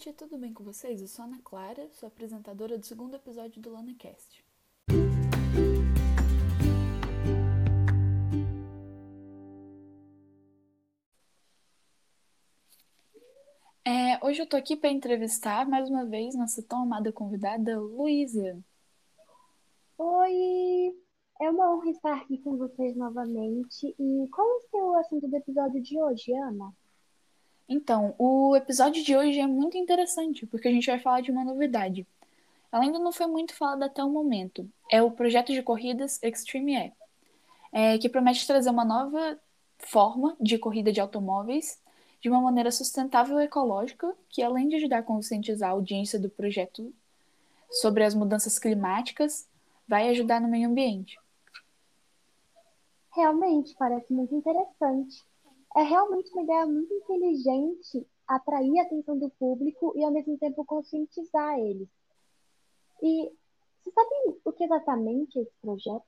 gente, tudo bem com vocês? Eu sou Ana Clara, sou apresentadora do segundo episódio do LanaCast. É, hoje eu tô aqui para entrevistar mais uma vez nossa tão amada convidada, Luísa. Oi! É uma honra estar aqui com vocês novamente. E qual é o seu assunto do episódio de hoje, Ana? Então, o episódio de hoje é muito interessante, porque a gente vai falar de uma novidade. Ela ainda não foi muito falada até o momento. É o projeto de corridas Extreme E, é, que promete trazer uma nova forma de corrida de automóveis de uma maneira sustentável e ecológica, que além de ajudar a conscientizar a audiência do projeto sobre as mudanças climáticas, vai ajudar no meio ambiente. Realmente, parece muito interessante. É realmente uma ideia muito inteligente atrair a atenção do público e, ao mesmo tempo, conscientizar eles. E você sabe o que exatamente é esse projeto?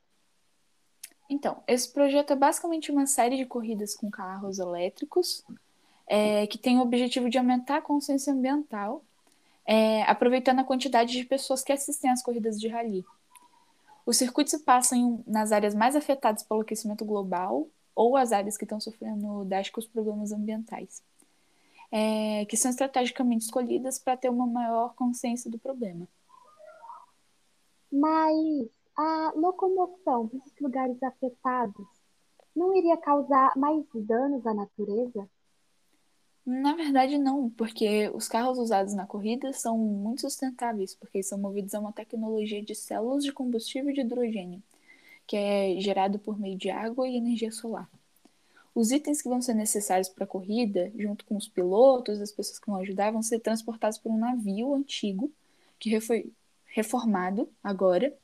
Então, esse projeto é basicamente uma série de corridas com carros elétricos é, que tem o objetivo de aumentar a consciência ambiental, é, aproveitando a quantidade de pessoas que assistem às corridas de rally. Os circuitos passam nas áreas mais afetadas pelo aquecimento global ou as áreas que estão sofrendo drásticos problemas ambientais, é, que são estrategicamente escolhidas para ter uma maior consciência do problema. Mas a locomoção para esses lugares afetados não iria causar mais danos à natureza? Na verdade, não, porque os carros usados na corrida são muito sustentáveis, porque são movidos a uma tecnologia de células de combustível de hidrogênio, que é gerado por meio de água e energia solar. Os itens que vão ser necessários para a corrida, junto com os pilotos, as pessoas que vão ajudar, vão ser transportados por um navio antigo, que foi reformado agora,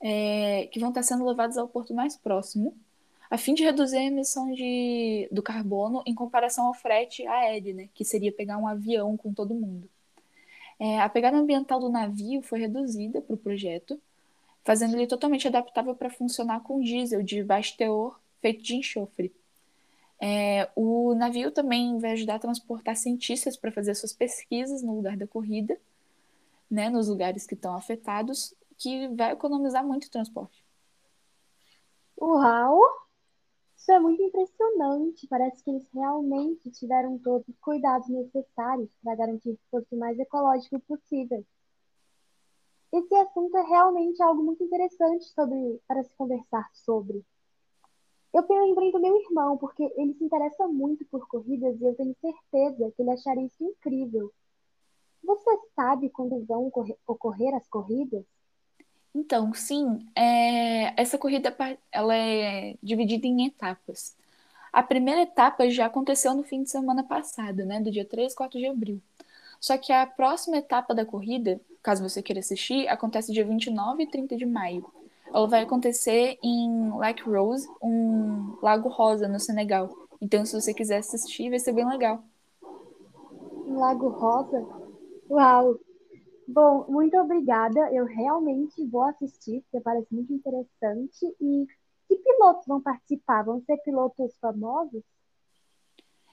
é, que vão estar sendo levados ao porto mais próximo, a fim de reduzir a emissão de, do carbono em comparação ao frete aéreo, né, que seria pegar um avião com todo mundo. É, a pegada ambiental do navio foi reduzida para o projeto, fazendo ele totalmente adaptável para funcionar com diesel de baixo teor feito de enxofre. É, o navio também vai ajudar a transportar cientistas para fazer suas pesquisas no lugar da corrida, né, nos lugares que estão afetados, que vai economizar muito transporte. Uau! Isso é muito impressionante. Parece que eles realmente tiveram todos os cuidados necessários para garantir que fosse o mais ecológico possível. Esse assunto é realmente algo muito interessante sobre, para se conversar sobre. Eu lembrei do meu irmão, porque ele se interessa muito por corridas e eu tenho certeza que ele acharia isso incrível. Você sabe quando vão ocorrer as corridas? Então, sim, é, essa corrida ela é dividida em etapas. A primeira etapa já aconteceu no fim de semana passado, né, do dia 3 e 4 de abril. Só que a próxima etapa da corrida, caso você queira assistir, acontece dia 29 e 30 de maio. Ela vai acontecer em Lake Rose, um lago rosa no Senegal. Então, se você quiser assistir, vai ser bem legal. Lago Rosa? Uau! Bom, muito obrigada. Eu realmente vou assistir, porque parece muito interessante. E que pilotos vão participar? Vão ser pilotos famosos?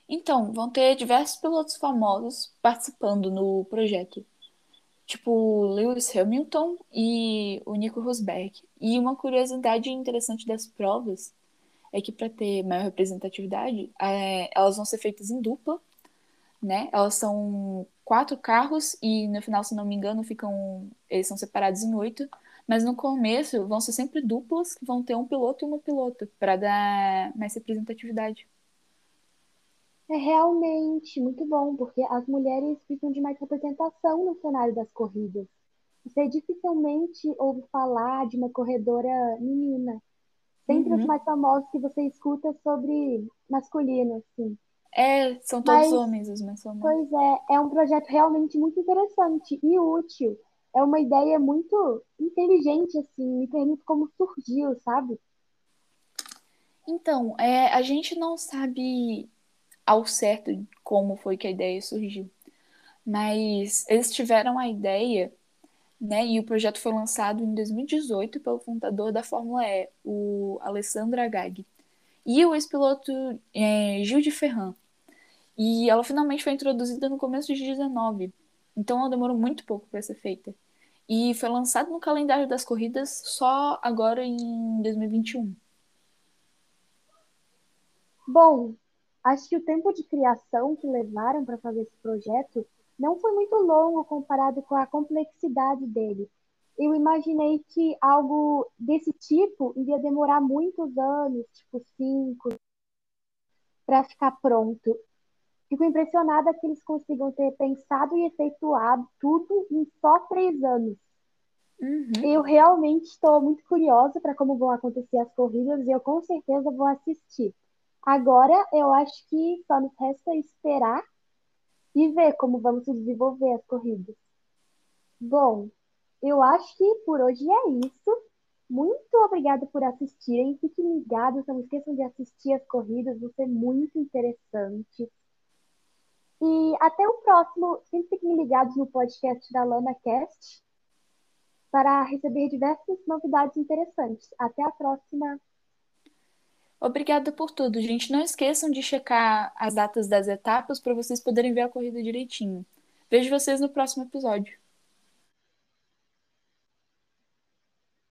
Então, vão ter diversos pilotos famosos participando no projeto. Tipo Lewis Hamilton e o Nico Rosberg. E uma curiosidade interessante das provas é que para ter maior representatividade, é, elas vão ser feitas em dupla, né? Elas são quatro carros e no final, se não me engano, ficam eles são separados em oito, mas no começo vão ser sempre duplas que vão ter um piloto e uma pilota para dar mais representatividade. É realmente muito bom, porque as mulheres precisam de mais representação no cenário das corridas. Você dificilmente ouve falar de uma corredora menina. Sempre uhum. os mais famosos que você escuta sobre masculino, assim. É, são todos Mas, homens os mais famosos. Pois é, é um projeto realmente muito interessante e útil. É uma ideia muito inteligente, assim, me pergunto como surgiu, sabe? Então, é, a gente não sabe ao certo como foi que a ideia surgiu. Mas eles tiveram a ideia, né? E o projeto foi lançado em 2018 pelo fundador da Fórmula E, o Alessandro Agag e o ex-piloto é, Gil de Ferran. E ela finalmente foi introduzida no começo de 19, Então ela demorou muito pouco para ser feita. E foi lançado no calendário das corridas só agora em 2021. Bom, acho que o tempo de criação que levaram para fazer esse projeto não foi muito longo comparado com a complexidade dele. Eu imaginei que algo desse tipo iria demorar muitos anos, tipo cinco, para ficar pronto. Fico impressionada que eles consigam ter pensado e efetuado tudo em só três anos. Uhum. Eu realmente estou muito curiosa para como vão acontecer as corridas e eu com certeza vou assistir. Agora eu acho que só nos resta esperar e ver como vamos se desenvolver as corridas. Bom, eu acho que por hoje é isso. Muito obrigada por assistirem. Fiquem ligados, não esqueçam de assistir as corridas, vão ser muito interessantes. E até o próximo. Sempre fiquem ligados no podcast da LanaCast para receber diversas novidades interessantes. Até a próxima! Obrigada por tudo, gente. Não esqueçam de checar as datas das etapas para vocês poderem ver a corrida direitinho. Vejo vocês no próximo episódio.